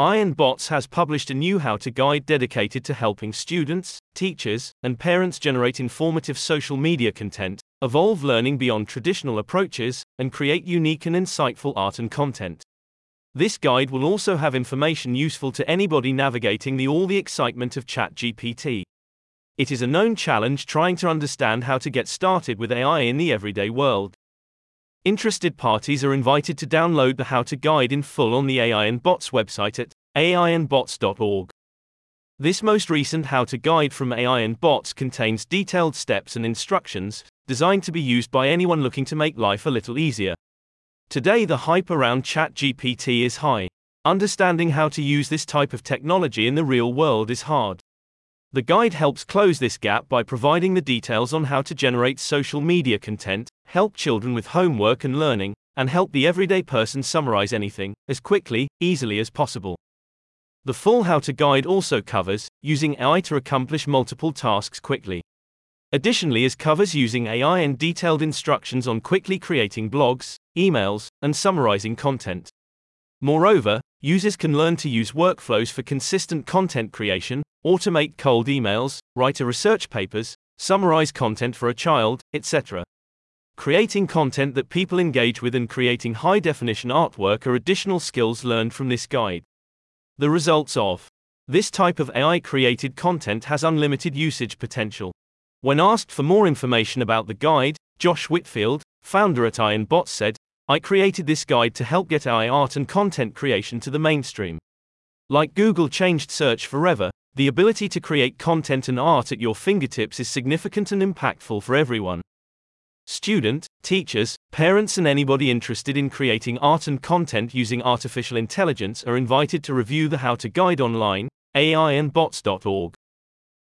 AI and Bots has published a new how to guide dedicated to helping students, teachers, and parents generate informative social media content, evolve learning beyond traditional approaches, and create unique and insightful art and content. This guide will also have information useful to anybody navigating the all the excitement of ChatGPT. It is a known challenge trying to understand how to get started with AI in the everyday world. Interested parties are invited to download the How to Guide in full on the AI and Bots website at aiandbots.org. This most recent How to Guide from AI and Bots contains detailed steps and instructions designed to be used by anyone looking to make life a little easier. Today, the hype around ChatGPT is high. Understanding how to use this type of technology in the real world is hard. The guide helps close this gap by providing the details on how to generate social media content, help children with homework and learning, and help the everyday person summarize anything as quickly, easily as possible. The full how to guide also covers using AI to accomplish multiple tasks quickly. Additionally, it covers using AI and detailed instructions on quickly creating blogs, emails, and summarizing content. Moreover, users can learn to use workflows for consistent content creation, automate cold emails, write a research papers, summarize content for a child, etc. Creating content that people engage with and creating high definition artwork are additional skills learned from this guide. The results of this type of AI created content has unlimited usage potential. When asked for more information about the guide, Josh Whitfield, founder at AI and Bots said, I created this guide to help get AI art and content creation to the mainstream. Like Google changed search forever, the ability to create content and art at your fingertips is significant and impactful for everyone. Student, teachers, parents, and anybody interested in creating art and content using artificial intelligence are invited to review the How to Guide online, aiandbots.org.